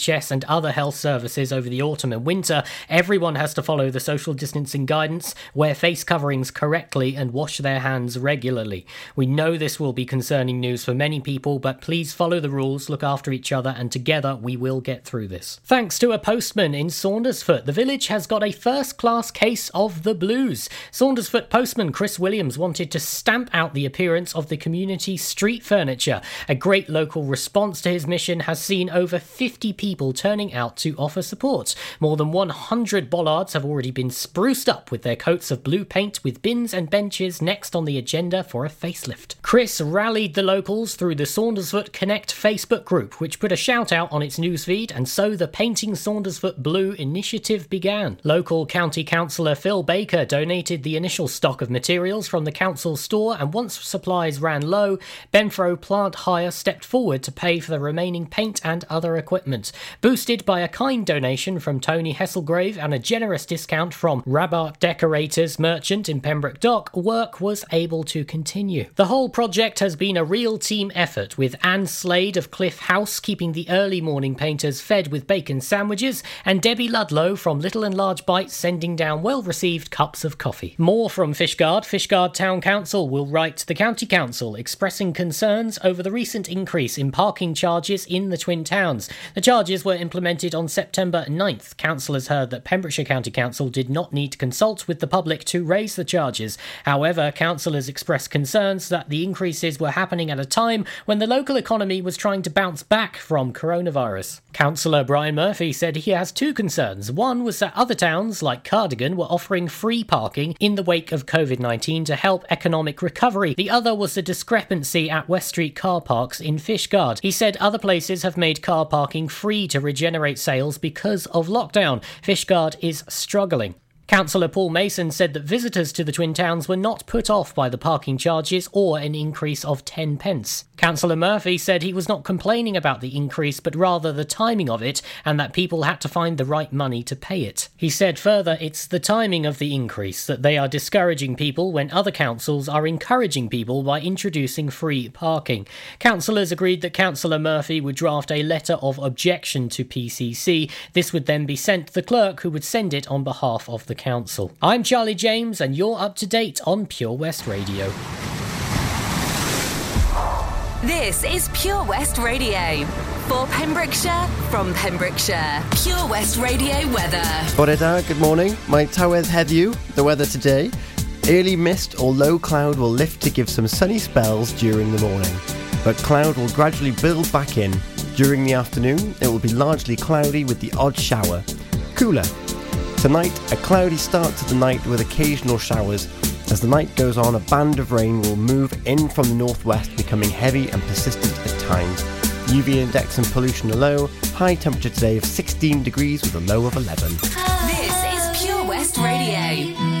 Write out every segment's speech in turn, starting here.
NHS and other health services over the autumn and winter, everyone has to follow the social distancing guidance, wear face coverings correctly, and wash their hands regularly. We know this will be concerning news for many people, but please follow the rules, look after each other, and together we will get through this. Thanks to a postman in Saundersfoot, the village has got a first class case of the blues. Saundersfoot postman Chris Williams wanted to stamp out the appearance of the community street furniture. A great local response to his mission has seen over 50 people turning out to offer support. More than 100 bollards have already been spruced up with their coats of blue paint, with bins and benches next on the agenda for a facelift. Chris rallied the locals through the Saundersfoot Connect Facebook group, which put a shout out on its newsfeed, and so the Painting Saundersfoot Blue initiative began. Local County Councillor Phil Baker donated the initial stock of materials from the council store, and once supplies ran low, Benfro Plant Hire stepped forward to pay for the remaining paint and other equipment. Boosted by a kind donation from Tony Hesselgrave and a generous discount from Rabark Decorators Merchant in Pembroke Dock, work was able to continue. The whole project has been a real team effort, with Anne Slade of Cliff House keeping the early morning painters fed with bacon sandwiches, and Debbie Ludlow from Little and Large Bites sending down well received cups of coffee. More from Fishguard. Fishguard Town Council will write to the County Council expressing concerns over the recent increase in parking charges in the Twin Towns. The charges were implemented on September 9th. Councillors heard that Pembrokeshire County Council did not need to consult with the public to raise the charges. However, councillors expressed concerns that the increases were happening at a time when the local economy was trying to bounce back from coronavirus. Councillor Brian Murphy said he has two concerns. One was that other towns, like Cardigan, were offering free parking in the wake of COVID 19 to help economic recovery. The other was the discrepancy at West Street car parks in Fishguard. He said other places have made car parking free to regenerate sales because of lockdown. Fishguard is struggling. Councillor Paul Mason said that visitors to the Twin Towns were not put off by the parking charges or an increase of 10 pence. Councillor Murphy said he was not complaining about the increase, but rather the timing of it, and that people had to find the right money to pay it. He said further, it's the timing of the increase that they are discouraging people when other councils are encouraging people by introducing free parking. Councillors agreed that Councillor Murphy would draft a letter of objection to PCC. This would then be sent to the clerk, who would send it on behalf of the council. I'm Charlie James, and you're up to date on Pure West Radio. This is Pure West Radio. For Pembrokeshire, from Pembrokeshire. Pure West Radio weather. Bore da, good morning. Mae tywydd heddiw, the weather today. Early mist or low cloud will lift to give some sunny spells during the morning, but cloud will gradually build back in. During the afternoon, it will be largely cloudy with the odd shower. Cooler. Tonight, a cloudy start to the night with occasional showers. As the night goes on, a band of rain will move in from the northwest, becoming heavy and persistent at times. UV index and pollution are low. High temperature today of 16 degrees with a low of 11. This is Pure West Radio.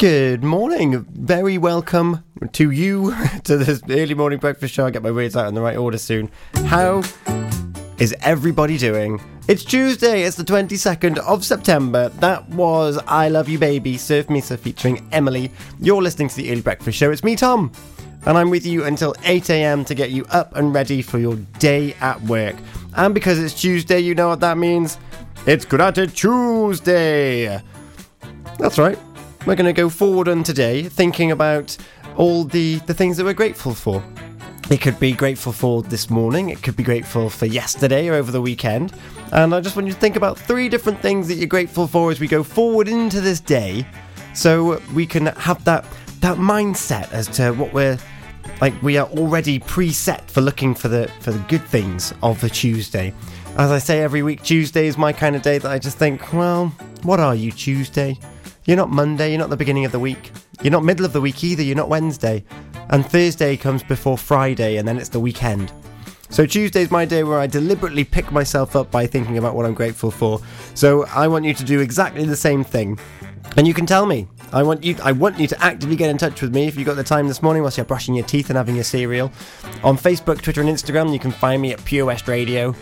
Good morning. Very welcome to you to this early morning breakfast show. I get my words out in the right order soon. How is everybody doing? It's Tuesday, it's the 22nd of September. That was I Love You Baby, Surf Mesa featuring Emilee. You're listening to the Early Breakfast Show. It's me, Tom, and I'm with you until 8am to get you up and ready for your day at work. And because it's Tuesday, you know what that means? It's Gratitude Tuesday! That's right. We're going to go forward on today thinking about all the, the things that we're grateful for. It could be grateful for this morning, it could be grateful for yesterday or over the weekend. And I just want you to think about three different things that you're grateful for as we go forward into this day so we can have that that mindset as to what we're like we are already preset for looking for the for the good things of the Tuesday. As I say every week, Tuesday is my kind of day that I just think, well, what are you Tuesday? You're not Monday, you're not the beginning of the week. You're not middle of the week either, you're not Wednesday. And Thursday comes before Friday and then it's the weekend. So Tuesday's my day where I deliberately pick myself up by thinking about what I'm grateful for. So I want you to do exactly the same thing. And you can tell me. I want you I want you to actively get in touch with me if you've got the time this morning whilst you're brushing your teeth and having your cereal. On Facebook, Twitter and Instagram, you can find me at Pure West Radio.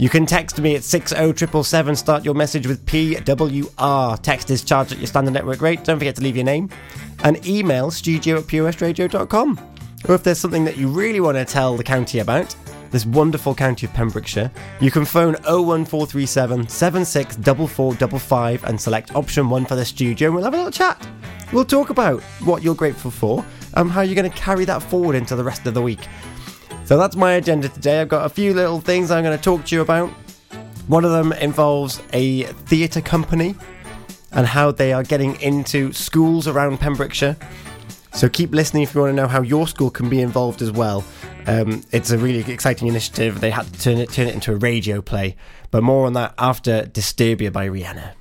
You can text me at 60777. Start your message with PWR. Text is charged at your standard network rate. Don't forget to leave your name. And email studio at purewestradio.com. Or if there's something that you really want to tell the county about, this wonderful county of Pembrokeshire, you can phone 01437 764455 and select option 1 for the studio and we'll have a little chat. We'll talk about what you're grateful for and how you're going to carry that forward into the rest of the week. So that's my agenda today. I've got a few little things I'm going to talk to you about. One of them involves a theatre company and how they are getting into schools around Pembrokeshire. So keep listening if you want to know how your school can be involved as well. Um, it's a really exciting initiative. They had to turn it, turn it into a radio play. But more on that after Disturbia by Rihanna.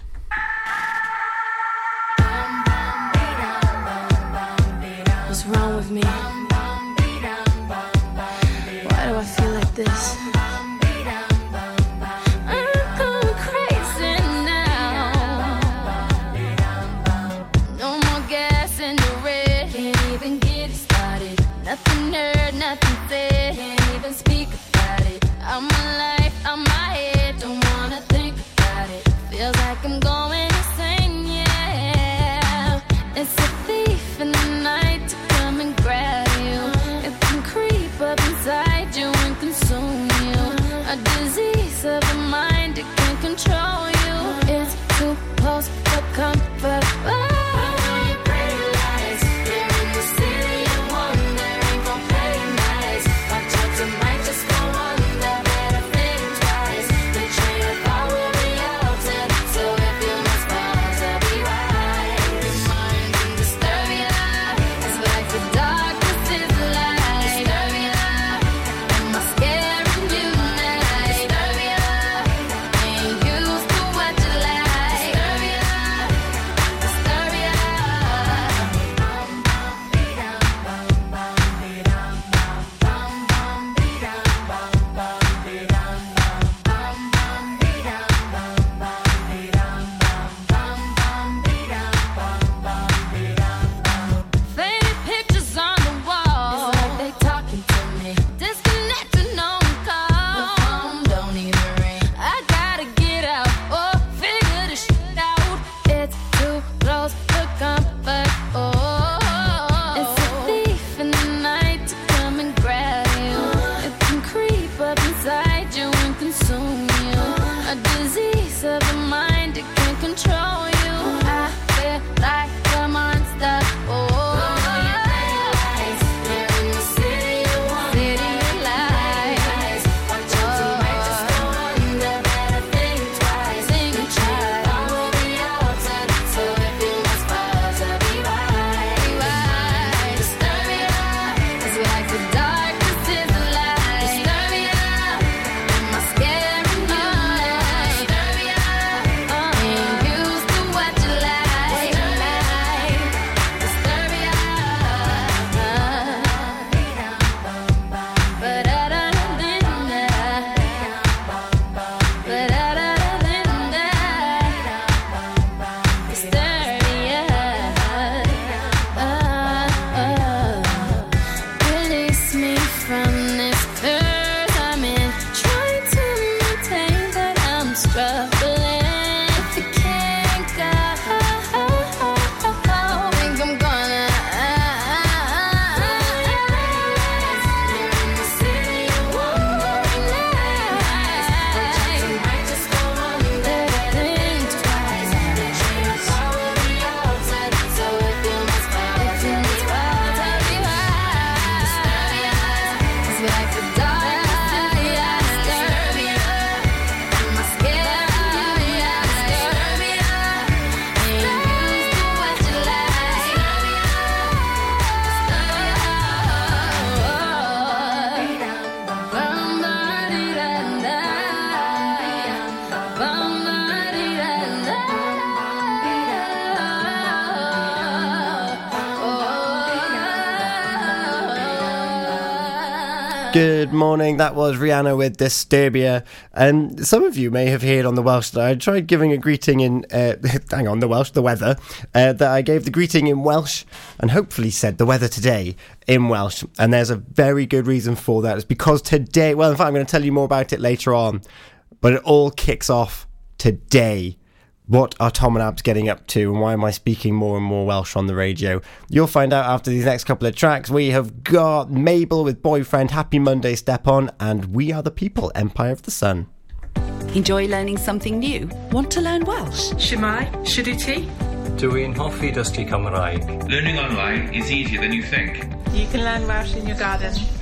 That was Rihanna with Disturbia. And some of you may have heard on the Welsh that I tried giving a greeting in, uh, hang on, the Welsh, the weather, uh, that I gave the greeting in Welsh and hopefully said the weather today in Welsh. And there's a very good reason for that. It's because today, well, in fact, I'm going to tell you more about it later on, but it all kicks off today. What are Tom and Abz getting up to, and why am I speaking more and more Welsh on the radio? You'll find out after these next couple of tracks. We have got Mabel with Boyfriend, Happy Monday, Step On, and We Are the People, Empire of the Sun. Enjoy learning something new? Want to learn Welsh? Shwmae, Shuduti. Dwi'n hoffi dysgu Cymraeg. Learning online is easier than you think. You can learn Welsh in your garden.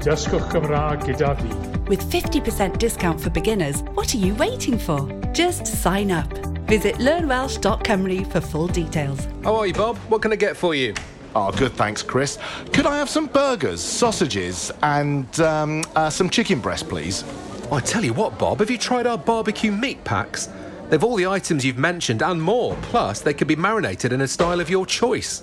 Dysgwch Cymraeg gyda fi. With 50% discount for beginners, what are you waiting for? Just sign up. Visit learnwelsh.cymru for full details. How are you, Bob? What can I get for you? Oh, good, thanks, Chris. Could I have some burgers, sausages, and um, uh, some chicken breast, please? Oh, I tell you what, Bob, have you tried our barbecue meat packs? They've all the items you've mentioned and more. Plus, they can be marinated in a style of your choice.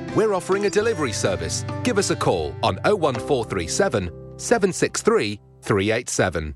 We're offering a delivery service. Give us a call on 01437 763 387.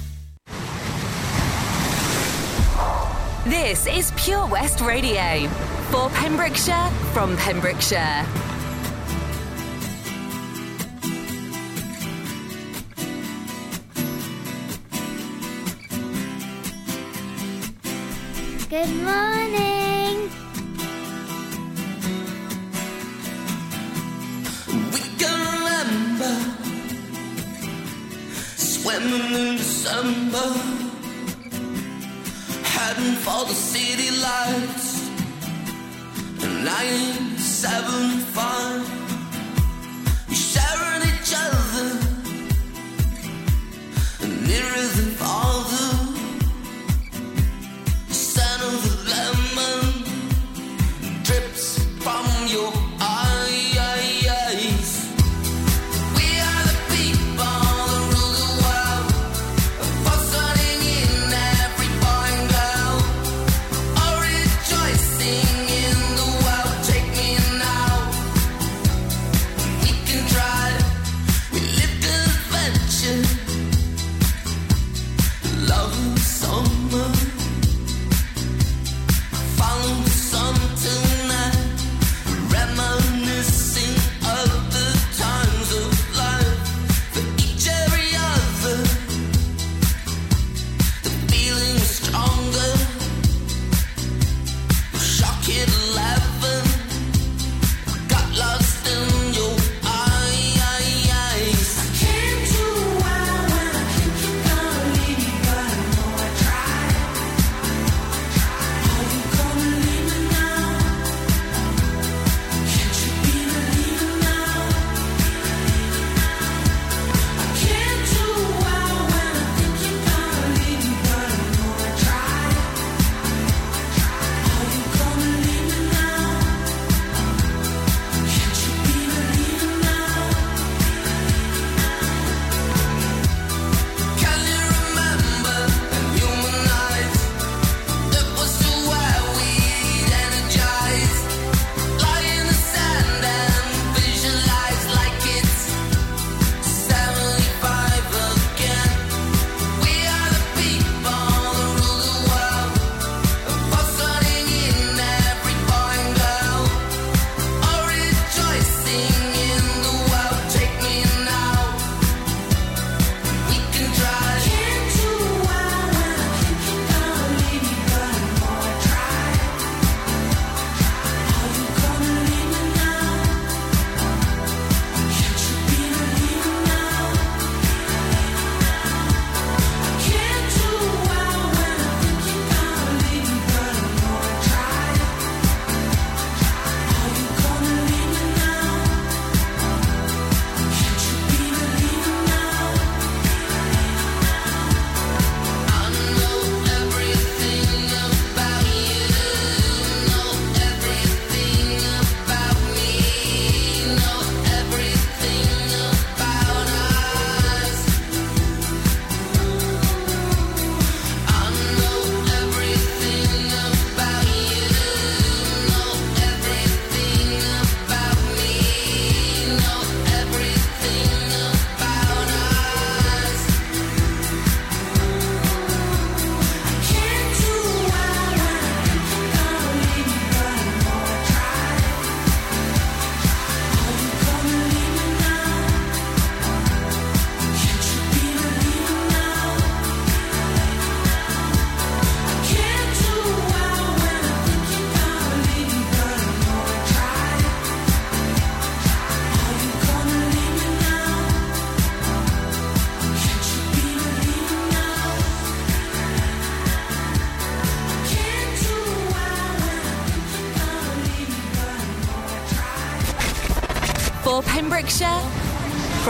This is Pure West Radio for Pembrokeshire from Pembrokeshire. Good morning. We can remember swimming in December, heading for the city lights. Nine, seven. We sharing each other nearer than.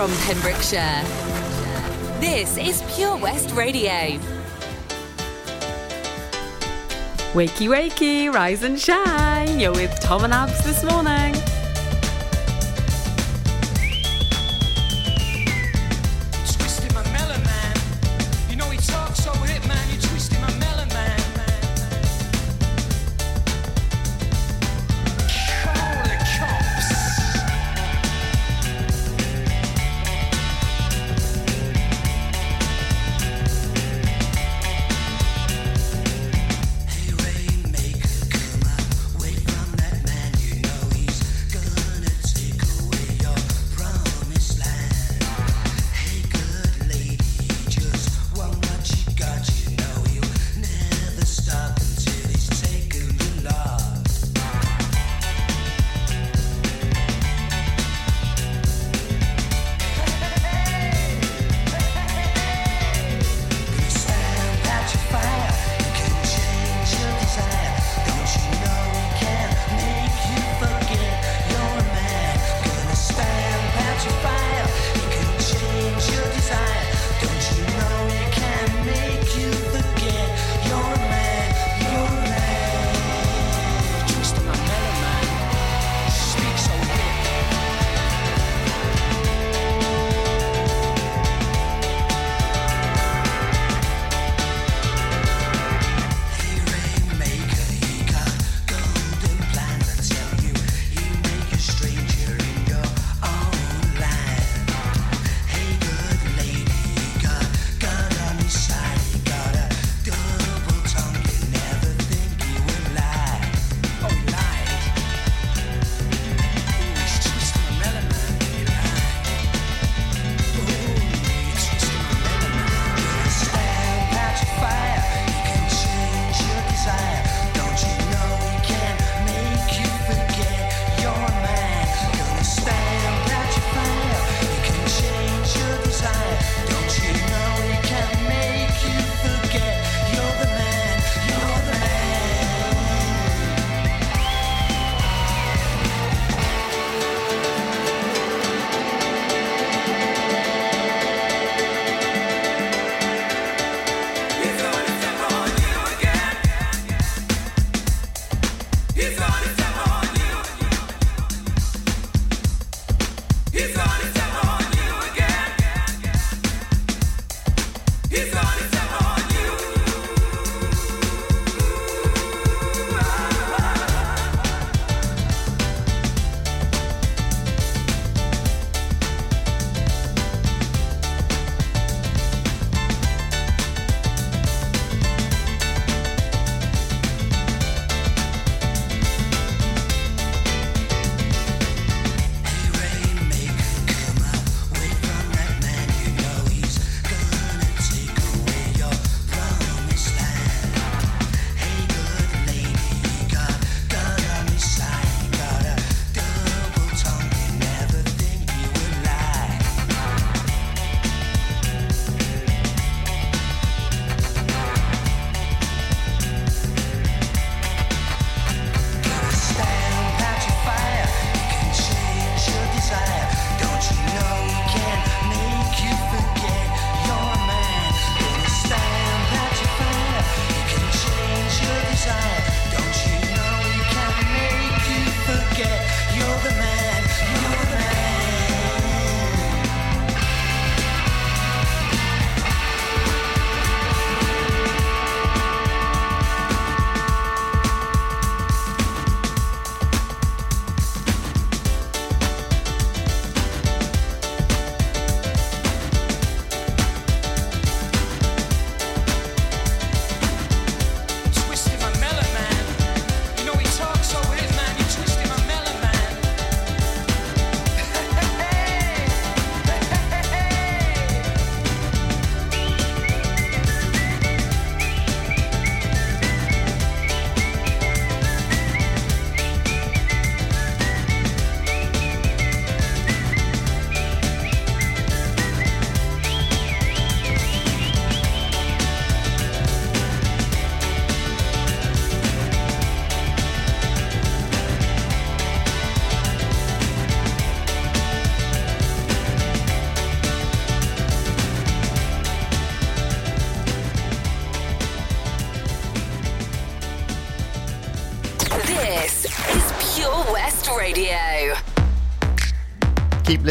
from Pembrokeshire. This is Pure West Radio. Wakey, wakey, rise and shine. You're with Tom and Abz this morning.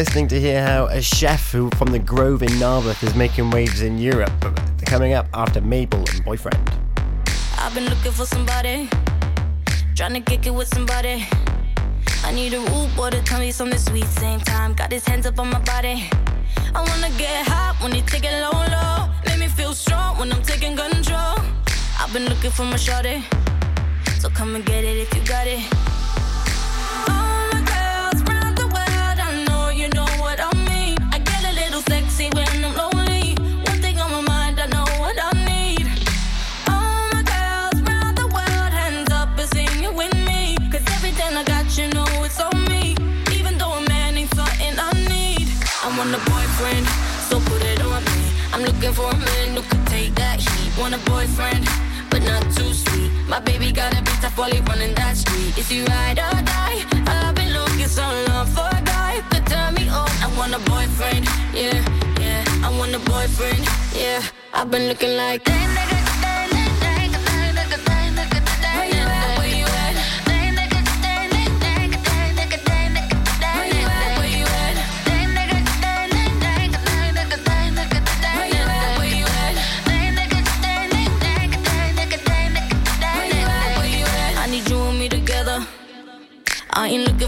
Listening to hear how a chef who from the Grove in Narberth is making waves in Europe. Coming up after Mabel and Boyfriend. I've been looking for somebody, trying to kick it with somebody. I need a rude boy to tell me something sweet. Same time, got his hands up on my body. I wanna get hot when he take it low, low. Make me feel strong when I'm taking control. I've been looking for my shorty, so come and get it if you got it. Want a boyfriend, but not too sweet. My baby got a bitch, I fully running that street. Is he ride or die? I've been looking so long for a guy could turn me on. I want a boyfriend, yeah, yeah. I want a boyfriend, yeah. I've been looking like. Where you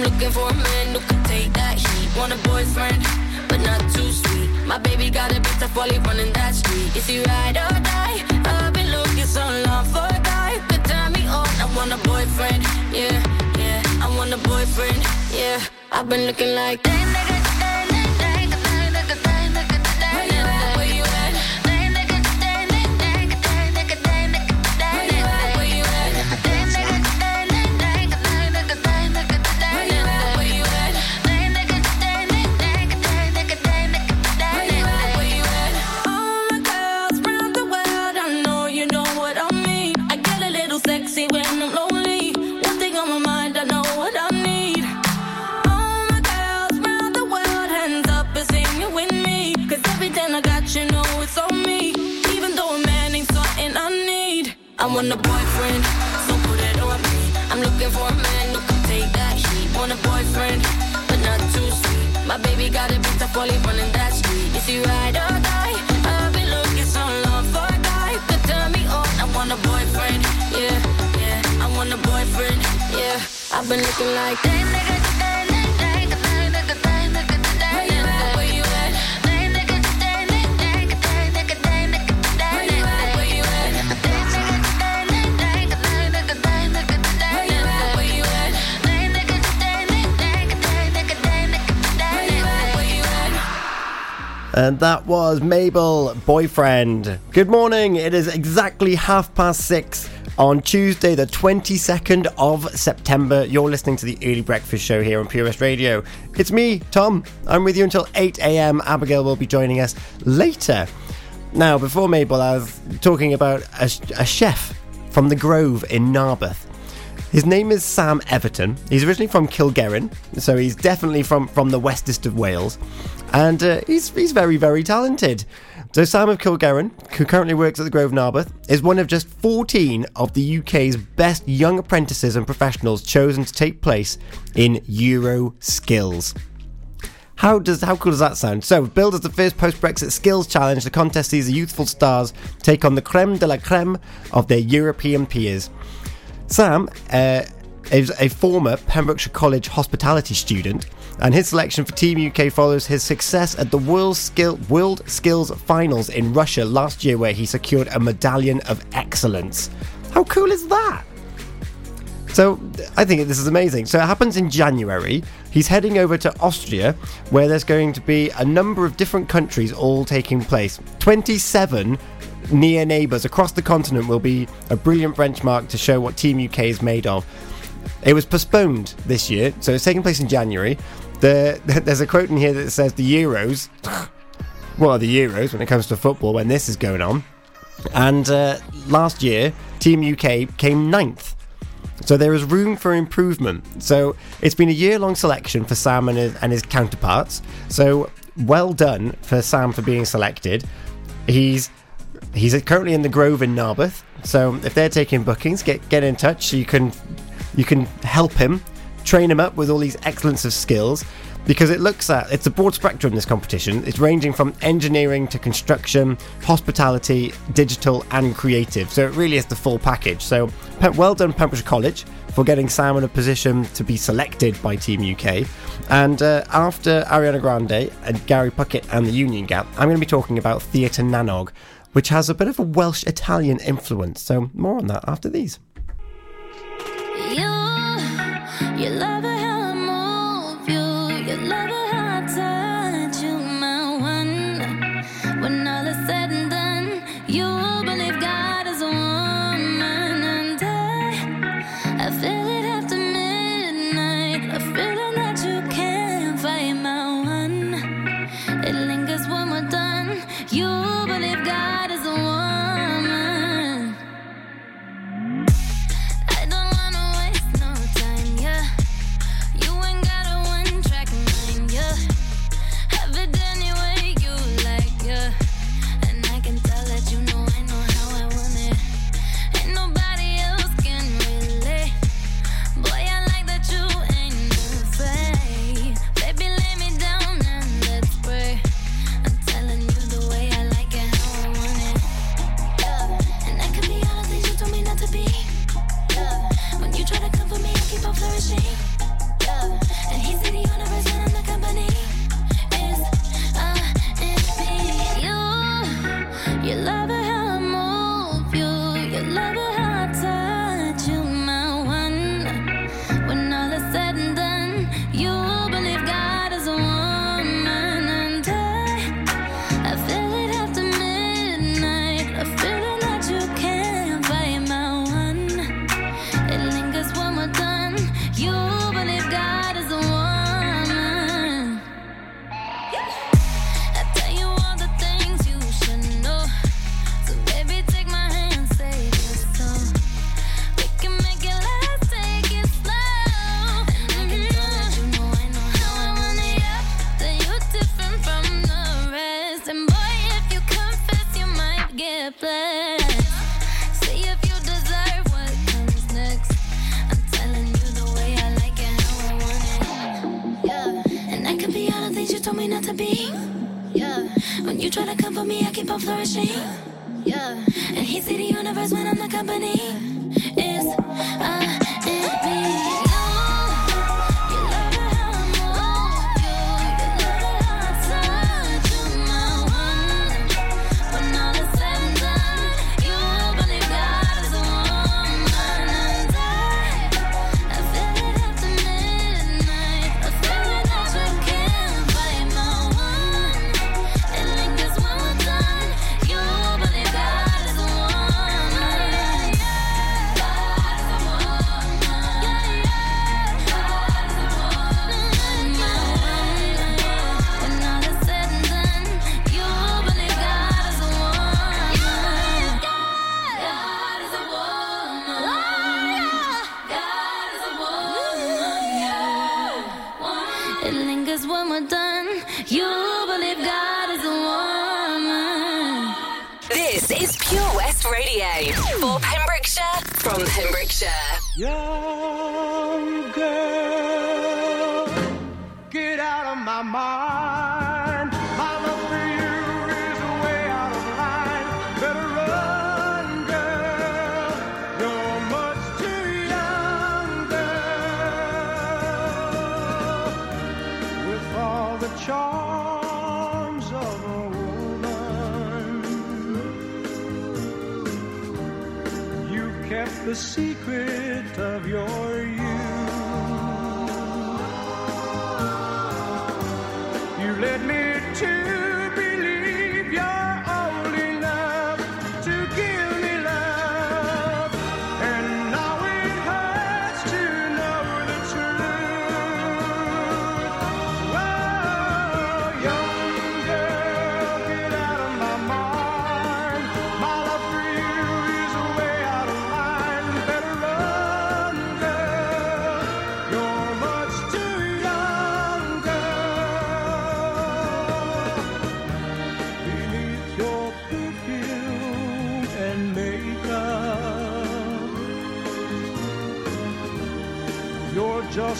I'm looking for a man who could take that heat. Want a boyfriend, but not too sweet. My baby got a bitch, I fully running that street. Is he ride or die? I've been looking so long for a guy could turn me on. I want a boyfriend, yeah, yeah. I want a boyfriend, yeah. I've been looking like. You want a boyfriend, so put it on me. I'm looking for a man who can take that heat. Want a boyfriend, but not too sweet. My baby got a bit tough while he running that street. Is he ride or die? I've been looking so long for a guy could turn me on. I want a boyfriend, yeah, yeah. I want a boyfriend, yeah. I've been looking like that nigga. And that was Mabel, boyfriend. Good morning. It is exactly half past six on Tuesday, the 22nd of September. You're listening to the Early Breakfast Show here on Pure West Radio. It's me, Tom. I'm with you until 8 a.m. Abigail will be joining us later. Now, before Mabel, I was talking about a, a chef from the Grove in Narberth. His name is Sam Everton. He's originally from Kilgerran, so he's definitely from, from the westest of Wales. And uh, he's, he's very, very talented. So, Sam of Kilgerran, who currently works at the Grove Narberth, is one of just 14 of the UK's best young apprentices and professionals chosen to take place in Euro Skills. How does how cool does that sound? So, billed as the first post-Brexit skills challenge, the contest sees the youthful stars take on the creme de la creme of their European peers. Sam uh, is a former Pembrokeshire College hospitality student, and his selection for Team UK follows his success at the World, Skill, World Skills Finals in Russia last year, where he secured a medallion of excellence. How cool is that? So I think this is amazing. So it happens in January. He's heading over to Austria, where there's going to be a number of different countries all taking place. 27 near neighbours across the continent will be a brilliant benchmark to show what Team UK is made of. It was postponed this year, so it's taking place in January. The, there's a quote in here that says the Euros. what are the Euros when it comes to football when this is going on? And uh, last year, Team UK came ninth. So there is room for improvement. So it's been a year long selection for Sam and his, and his counterparts. So well done for Sam for being selected. He's he's currently in the Grove in Narberth. So if they're taking bookings, get get in touch. So you can you can help him, train him up with all these excellence of skills. Because it looks at it's a broad spectrum this competition. It's ranging from engineering to construction, hospitality, digital, and creative. So it really is the full package. So well done, Pembrokeshire College, for getting Sam in a position to be selected by Team UK. And uh, after Ariana Grande and Gary Puckett and the Union Gap, I'm going to be talking about Theatre Na nÓg, which has a bit of a Welsh Italian influence. So more on that after these. You, you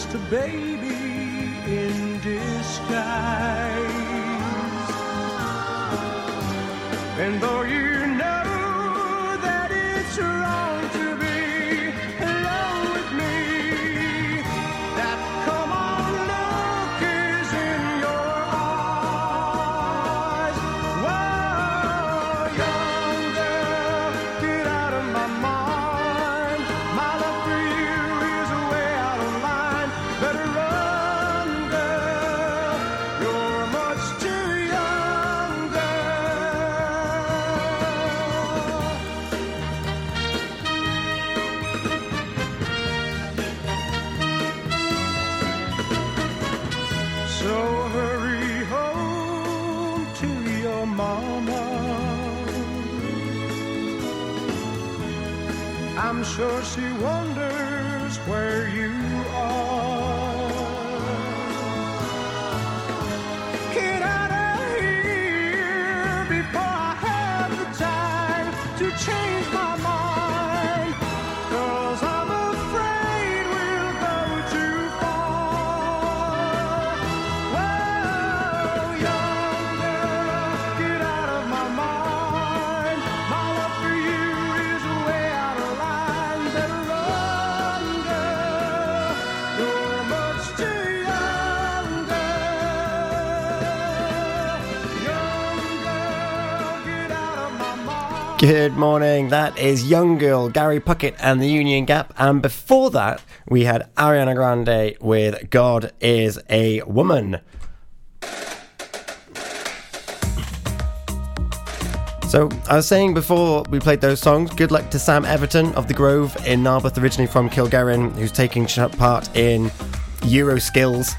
just a baby in disguise. And though Sure she wonders Good morning. That is Young Girl, Gary Puckett and the Union Gap. And before that, we had Ariana Grande with God is a Woman. So, I was saying before we played those songs, good luck to Sam Everton of the Grove in Narberth, originally from Cilgerran, who's taking part in Euro Skills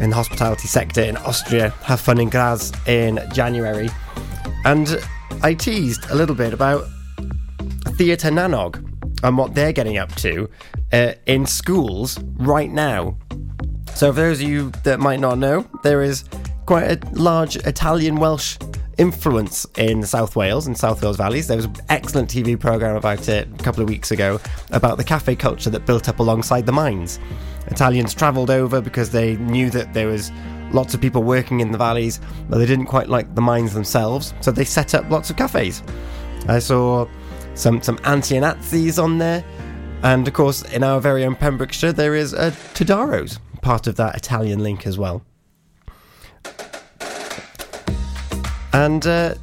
in the hospitality sector in Austria. Have fun in Graz in January. And I teased a little bit about Theatre Na nÓg and what they're getting up to uh, in schools right now. So, for those of you that might not know, there is quite a large Italian Welsh influence in South Wales and South Wales Valleys. There was an excellent TV programme about it a couple of weeks ago about the cafe culture that built up alongside the mines. Italians travelled over because they knew that there was lots of people working in the valleys, but they didn't quite like the mines themselves, so they set up lots of cafes. I saw some some Antoniazzis on there, and of course, in our very own Pembrokeshire, there is a Tadaro's, part of that Italian link as well. And uh,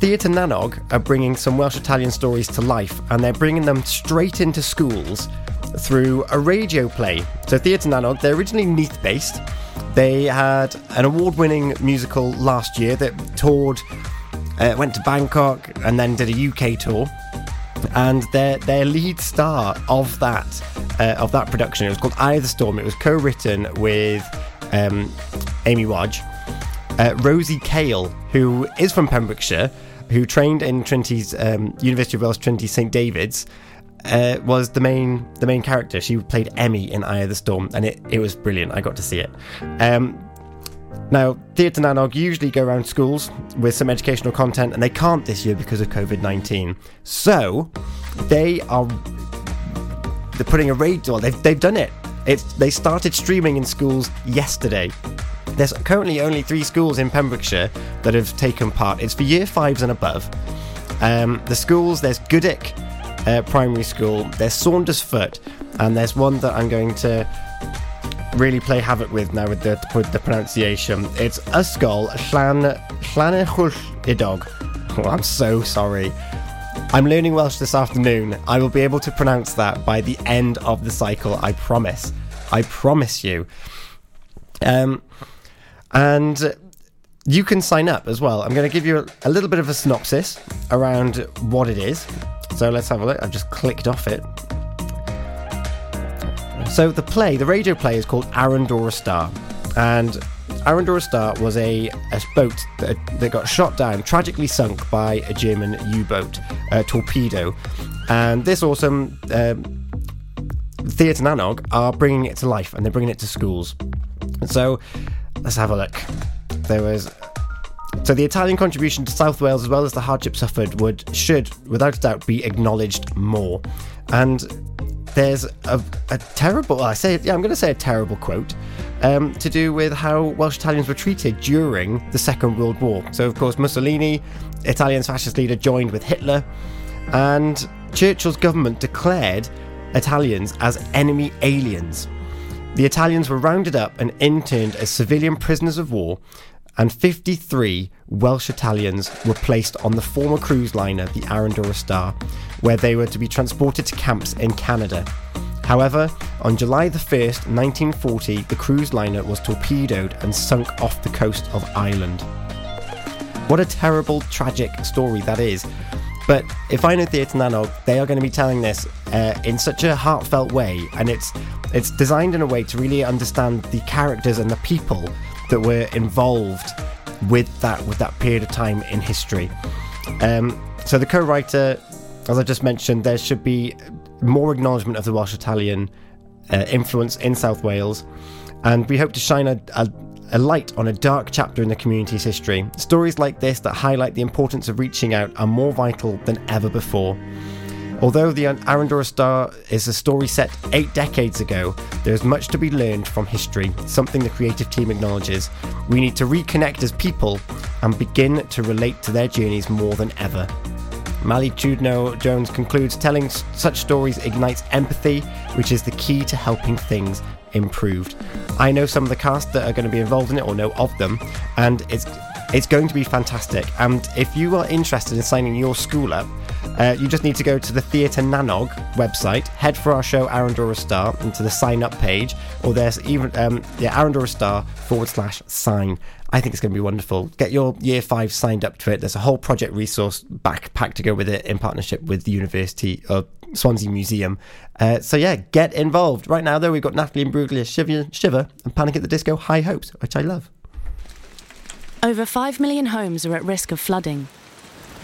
Theatre Na nÓg are bringing some Welsh Italian stories to life, and they're bringing them straight into schools through a radio play. So, Theatre Na nÓg, they're originally Neath based. They had an award winning musical last year that toured, uh, went to Bangkok, and then did a UK tour. And their their lead star of that uh, of that production, it was called Eye of the Storm. It was co-written with um, Amy Wadge, uh, Rosie Cale, who is from Pembrokeshire, who trained in Trinity's um, University of Wales Trinity St David's, uh, was the main the main character. She played Emmy in Eye of the Storm, and it, it was brilliant. I got to see it. Um, now, Theatre Na nÓg usually go around schools with some educational content, and they can't this year because of COVID 19. So, they are they're putting a radio. They've, they've done it. It's, they started streaming in schools yesterday. There's currently only three schools in Pembrokeshire that have taken part. It's for year fives and above. Um, the schools, there's Goodwick uh, Primary School, there's Saundersfoot, and there's one that I'm going to really play havoc with now with the, with the pronunciation. It's Ysgol Llan, Llanechwllidog. Oh, I'm so sorry. I'm learning Welsh this afternoon. I will be able to pronounce that by the end of the cycle, I promise. I promise you. Um, and you can sign up as well. I'm going to give you a, a little bit of a synopsis around what it is. So let's have a look. I've just clicked off it. So the play, the radio play, is called Arandora Star, and Arandora Star was a, a boat that, that got shot down, tragically sunk by a German U-boat torpedo, and this awesome um, Theatre Na nÓg are bringing it to life, and they're bringing it to schools. So let's have a look. There was so the Italian contribution to South Wales, as well as the hardship suffered, would should, without doubt, be acknowledged more. And there's a, a terrible, I say, yeah, I'm going to say a terrible quote um, to do with how Welsh Italians were treated during the Second World War. So, of course, Mussolini, Italian's fascist leader, joined with Hitler, and Churchill's government declared Italians as enemy aliens. The Italians were rounded up and interned as civilian prisoners of war, and 53 Welsh Italians were placed on the former cruise liner, the Arandora Star, where they were to be transported to camps in Canada. However, on July the 1st, 1940, the cruise liner was torpedoed and sunk off the coast of Ireland. What a terrible, tragic story that is. But if I know Theatre Na nÓg, they are going to be telling this uh, in such a heartfelt way, and it's it's designed in a way to really understand the characters and the people that were involved with that with that period of time in history. Um, so the co-writer, as I just mentioned, there should be more acknowledgement of the Welsh Italian uh, influence in South Wales, and we hope to shine a, a, a light on a dark chapter in the community's history. Stories like this that highlight the importance of reaching out are more vital than ever before. Although the Arandora Star is a story set eight decades ago, there is much to be learned from history, something the creative team acknowledges. We need to reconnect as people and begin to relate to their journeys more than ever. Mally Chudno Jones concludes telling such stories ignites empathy, which is the key to helping things improved. I know some of the cast that are going to be involved in it or know of them, and it's it's going to be fantastic. And if you are interested in signing your school up, uh, you just need to go to the Theatre Na nÓg website, head for our show Arandora Star into the sign up page, or there's even um, yeah Arandora Star forward slash sign. I think it's going to be wonderful. Get your year five signed up to it. There's a whole project resource backpack to go with it in partnership with the University of Swansea Museum. Uh, so yeah, get involved. Right now though, we've got Natalie Imbruglia, Shiver, Shiver, and Panic at the Disco, High Hopes, which I love. Over 5 million homes are at risk of flooding,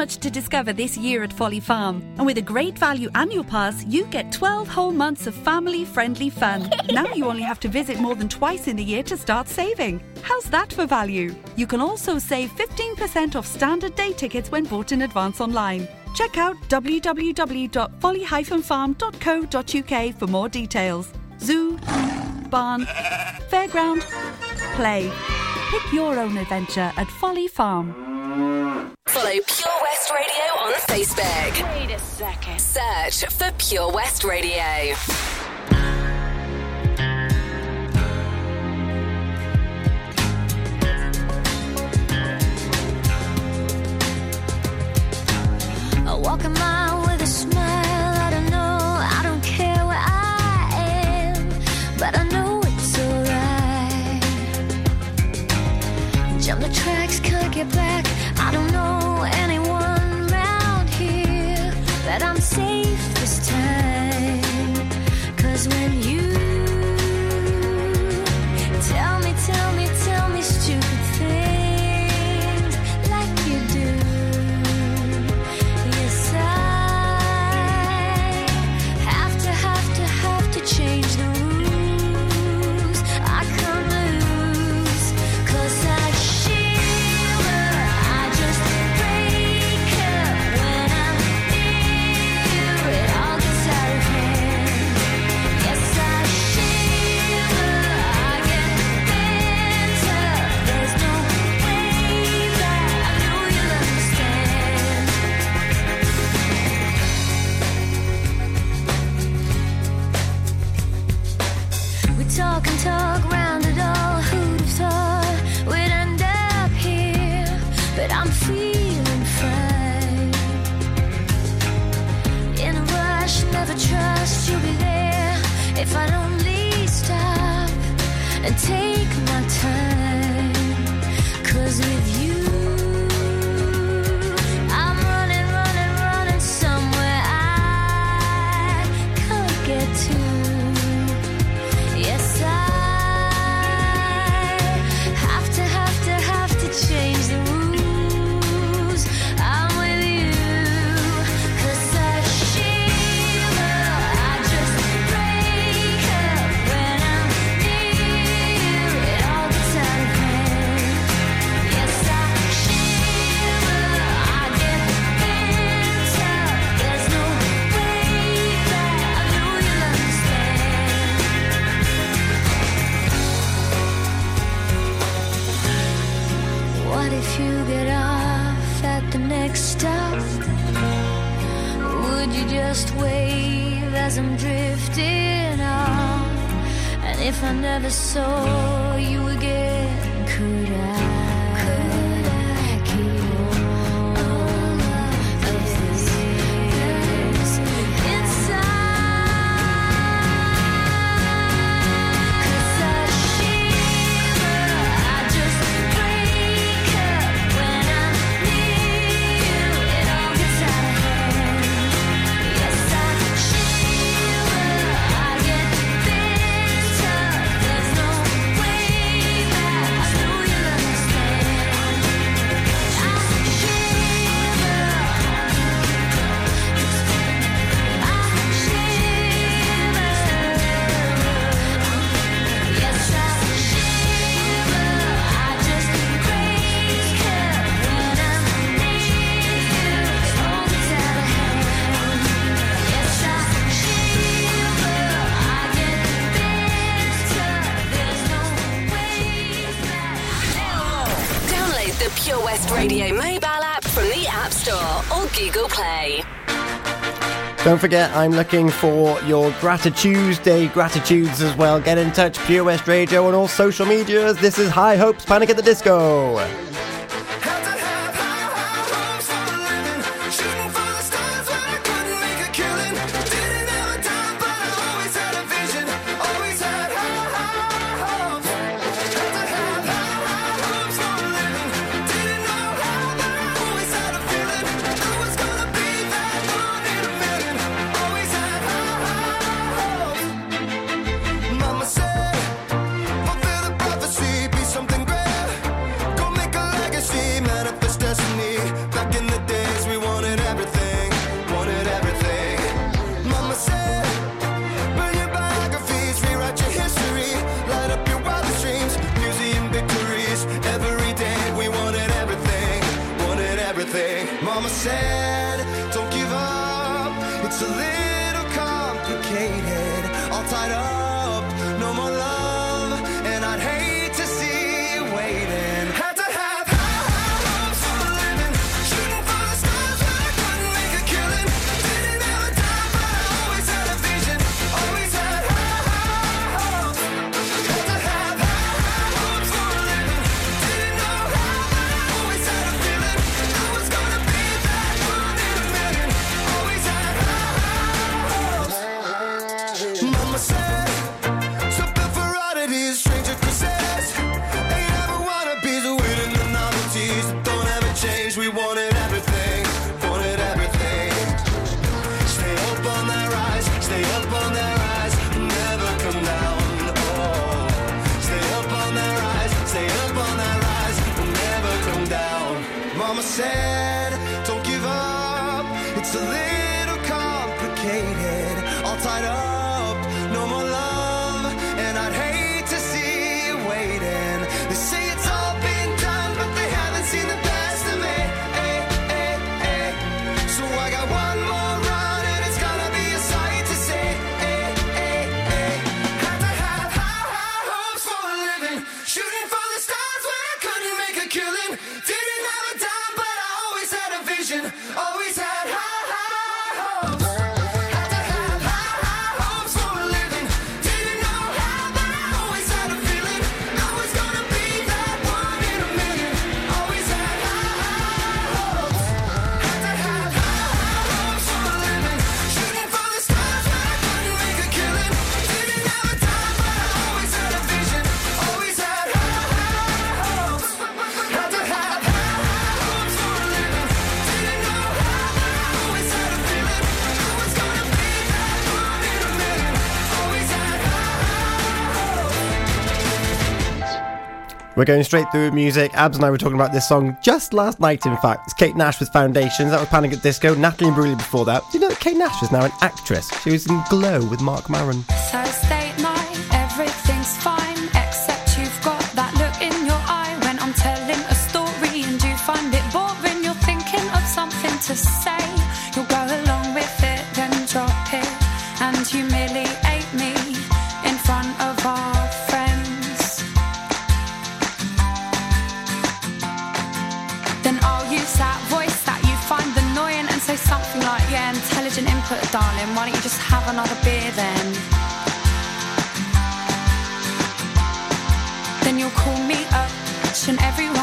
much to discover this year at Folly Farm. And with a great value annual pass, you get 12 whole months of family friendly fun. now you only have to visit more than twice in a year to start saving. How's that for value? You can also save 15% off standard day tickets when bought in advance online. Check out www.folly-farm.co.uk for more details. Zoo, barn, fairground, play. Pick your own adventure at Folly Farm. Follow Pure West Radio on Facebook. Wait a second. Search for Pure West Radio. walking my Don't forget, I'm looking for your Gratitude Day gratitudes as well. Get in touch, Pure West Radio, on all social medias. This is High Hopes Panic at the Disco. a little complicated, all tied up. We're going straight through music. Abz and I were talking about this song just last night, in fact. It's Kate Nash with Foundations. That was Panic at Disco. Natalie Imbruglia before that. Do you know that Kate Nash is now an actress? She was in Glow with Marc Maron. So Then you'll call me up, and everyone.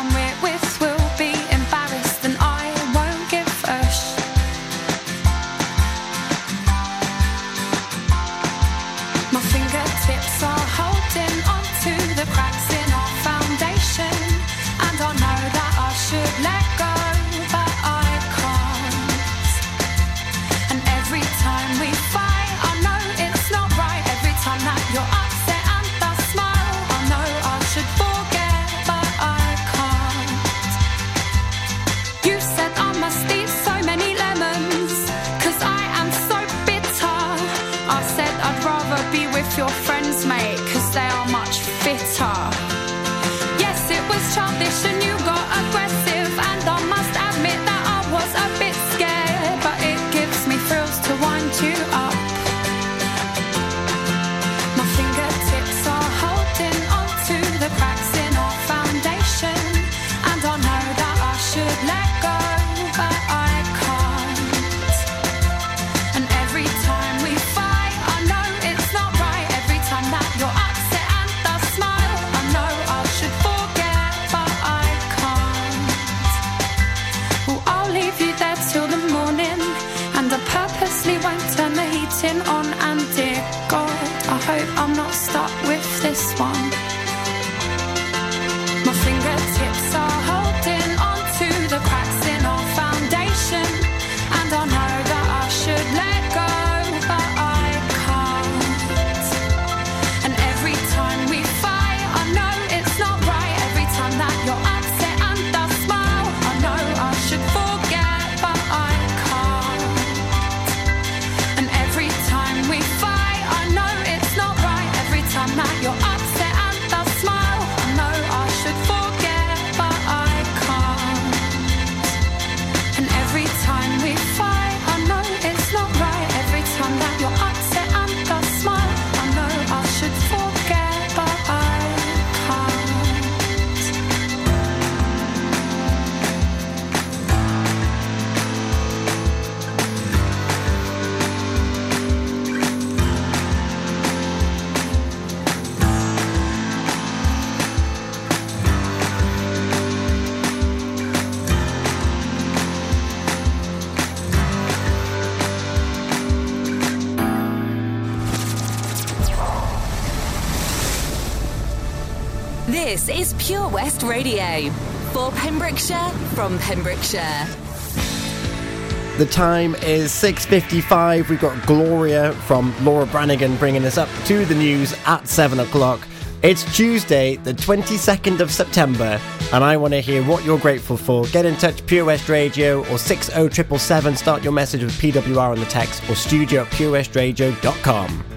This is Pure West Radio for Pembrokeshire from Pembrokeshire. The time is 6.55. We've got Gloria from Laura Branigan bringing us up to the news at 7 o'clock. It's Tuesday, the 22nd of September, and I want to hear what you're grateful for. Get in touch, Pure West Radio or 60777. Start your message with PWR on the text or studio at purewestradio.com.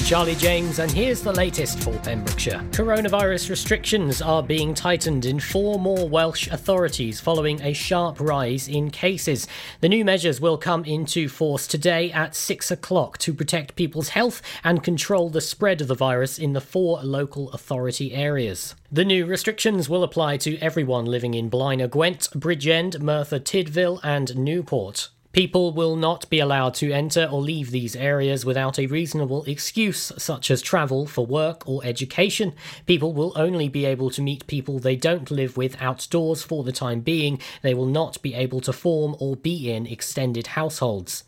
I'm Charlie James, and here's the latest for Pembrokeshire. Coronavirus restrictions are being tightened in four more Welsh authorities following a sharp rise in cases. The new measures will come into force today at six o'clock to protect people's health and control the spread of the virus in the four local authority areas. The new restrictions will apply to everyone living in Blaenau Gwent, Bridgend, Merthyr Tydfil, and Newport. People will not be allowed to enter or leave these areas without a reasonable excuse, such as travel for work or education. People will only be able to meet people they don't live with outdoors for the time being. They will not be able to form or be in extended households.